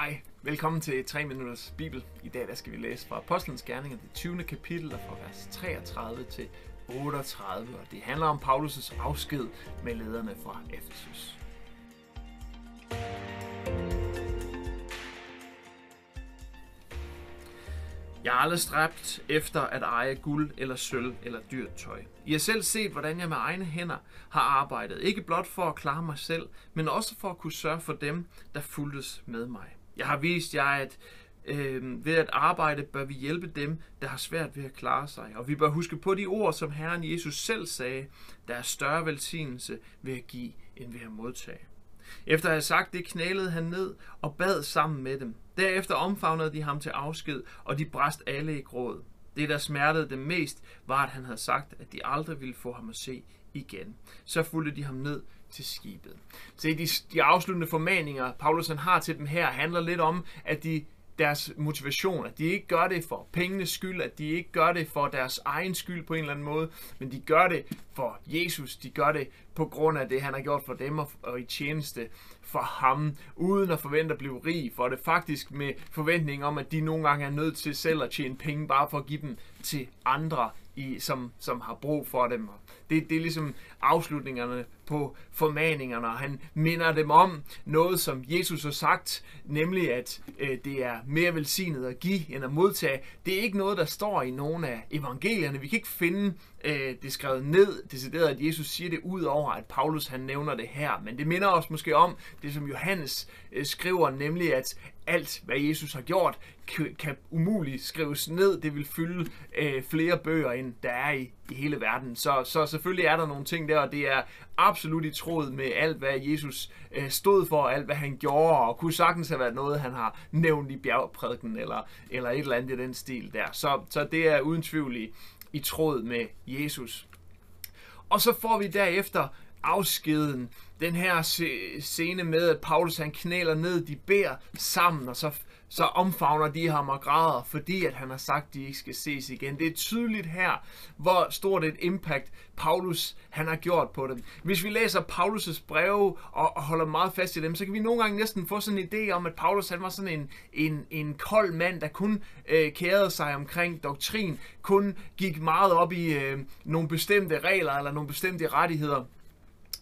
Hej, velkommen til 3 Minutters Bibel. I dag der skal vi læse fra Apostlenes Gerninger, det 20. kapitel, fra vers 33 til 38. Og det handler om Paulus' afsked med lederne fra Efesus. Jeg har aldrig stræbt efter at eje guld eller sølv eller dyrt tøj. I har selv set, hvordan jeg med egne hænder har arbejdet. Ikke blot for at klare mig selv, men også for at kunne sørge for dem, der fuldtes med mig. Jeg har vist jer, at øh, ved at arbejde bør vi hjælpe dem, der har svært ved at klare sig. Og vi bør huske på de ord, som Herren Jesus selv sagde, der er større velsignelse ved at give, end ved at modtage. Efter at have sagt det, knælede han ned og bad sammen med dem. Derefter omfavnede de ham til afsked, og de bræst alle i gråd. Det, der smertede dem mest, var, at han havde sagt, at de aldrig ville få ham at se igen. Så fulgte de ham ned til skibet. Se, de, de afsluttende formaninger, Paulus han har til dem her, handler lidt om, at de deres motivation, at de ikke gør det for pengenes skyld, at de ikke gør det for deres egen skyld på en eller anden måde, men de gør det for Jesus, de gør det på grund af det, han har gjort for dem og, og i tjeneste for ham, uden at forvente at blive rig for det, faktisk med forventning om, at de nogle gange er nødt til selv at tjene penge, bare for at give dem til andre, i, som, som har brug for dem. Det, det er ligesom afslutningerne på formaningerne, og han minder dem om noget, som Jesus har sagt, nemlig at øh, det er mere velsignet at give end at modtage. Det er ikke noget, der står i nogen af evangelierne. Vi kan ikke finde øh, det skrevet ned, decideret, at Jesus siger det ud over, at Paulus han nævner det her. Men det minder os måske om det, som Johannes øh, skriver, nemlig at alt, hvad Jesus har gjort, kan, kan umuligt skrives ned. Det vil fylde øh, flere bøger, end der er i, i hele verden. Så, så selvfølgelig er der nogle ting der, og det er absolut i tråd med alt, hvad Jesus øh, stod for, alt, hvad han gjorde, og kunne sagtens have været noget, han har nævnt i bjergprædiken, eller, eller et eller andet i den stil der. Så, så det er uden tvivl i, i tråd med Jesus. Og så får vi derefter afskeden, den her scene med, at Paulus han knæler ned, de beder sammen, og så så omfavner de ham og græder, fordi at han har sagt, at de ikke skal ses igen. Det er tydeligt her, hvor stort et impact Paulus han har gjort på dem. Hvis vi læser Paulus' breve og, holder meget fast i dem, så kan vi nogle gange næsten få sådan en idé om, at Paulus han var sådan en, en, en kold mand, der kun øh, kærede sig omkring doktrin, kun gik meget op i øh, nogle bestemte regler eller nogle bestemte rettigheder.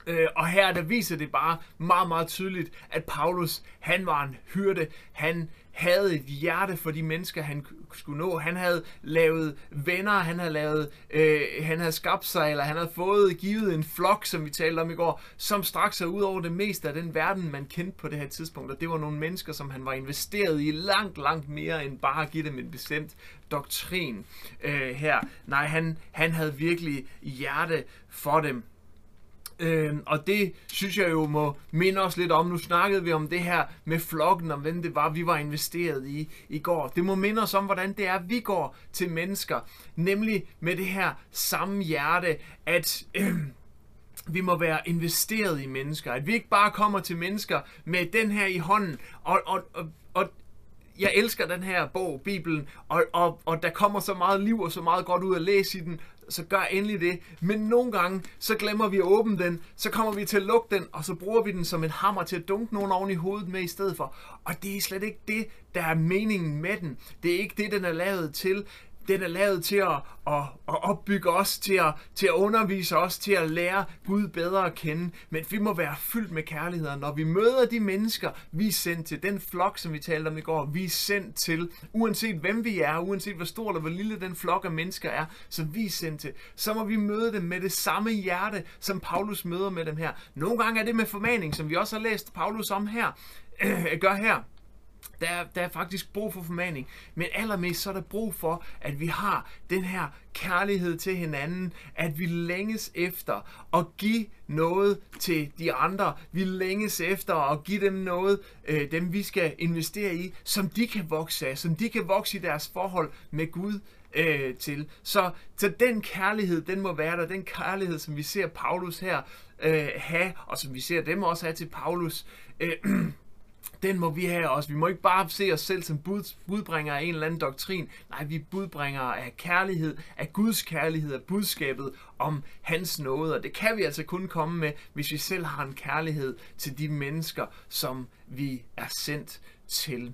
Øh, og her der viser det bare meget, meget tydeligt, at Paulus, han var en hyrde. Han havde et hjerte for de mennesker, han skulle nå. Han havde lavet venner, han havde, lavet, øh, han havde skabt sig, eller han havde fået givet en flok, som vi talte om i går, som straks sig ud over det meste af den verden, man kendte på det her tidspunkt. Og det var nogle mennesker, som han var investeret i langt, langt mere end bare at give dem en bestemt doktrin øh, her. Nej, han, han havde virkelig hjerte for dem. Øh, og det synes jeg jo må minde os lidt om. Nu snakkede vi om det her med flokken, om hvem det var, vi var investeret i i går. Det må minde os om, hvordan det er, vi går til mennesker. Nemlig med det her samme hjerte, at... Øh, vi må være investeret i mennesker. At vi ikke bare kommer til mennesker med den her i hånden. Og, og, og, og jeg elsker den her bog, Bibelen, og, og, og der kommer så meget liv og så meget godt ud at læse i den, så gør endelig det. Men nogle gange, så glemmer vi at åbne den, så kommer vi til at lukke den, og så bruger vi den som en hammer til at dunke nogen oven i hovedet med i stedet for. Og det er slet ikke det, der er meningen med den. Det er ikke det, den er lavet til den er lavet til at, at, at opbygge os, til at, til at undervise os, til at lære Gud bedre at kende. Men vi må være fyldt med kærlighed, når vi møder de mennesker, vi er sendt til, den flok, som vi talte om i går, vi er sendt til, uanset hvem vi er, uanset hvor stor eller hvor lille den flok af mennesker er, som vi er sendt til, så må vi møde dem med det samme hjerte, som Paulus møder med dem her. Nogle gange er det med formaning, som vi også har læst Paulus om her, øh, gør her. Der er, der er faktisk brug for formaning, men allermest så er der brug for, at vi har den her kærlighed til hinanden, at vi længes efter at give noget til de andre. Vi længes efter at give dem noget, øh, dem vi skal investere i, som de kan vokse af, som de kan vokse i deres forhold med Gud øh, til. Så, så den kærlighed, den må være der. Den kærlighed, som vi ser Paulus her øh, have, og som vi ser dem også have til Paulus, øh, den må vi have også. Vi må ikke bare se os selv som bud, budbringer af en eller anden doktrin. Nej, vi er budbringere af kærlighed, af Guds kærlighed, af budskabet om hans nåde. Og det kan vi altså kun komme med, hvis vi selv har en kærlighed til de mennesker, som vi er sendt til.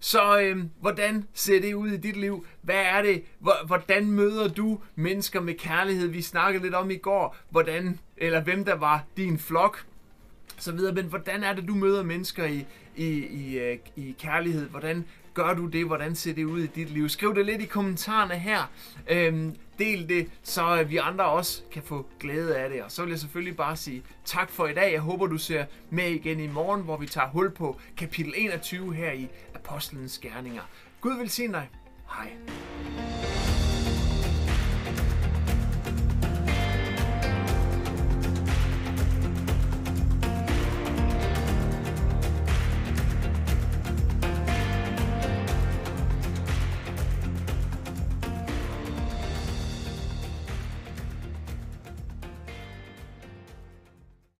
Så øh, hvordan ser det ud i dit liv? Hvad er det? Hvordan møder du mennesker med kærlighed? Vi snakkede lidt om i går, hvordan eller hvem der var din flok så videre. Men hvordan er det, du møder mennesker i, i, i, øh, i kærlighed? Hvordan gør du det? Hvordan ser det ud i dit liv? Skriv det lidt i kommentarerne her. Øhm, del det, så øh, vi andre også kan få glæde af det. Og så vil jeg selvfølgelig bare sige tak for i dag. Jeg håber, du ser med igen i morgen, hvor vi tager hul på kapitel 21 her i Apostlenes Gerninger. Gud vil sige dig. Hej.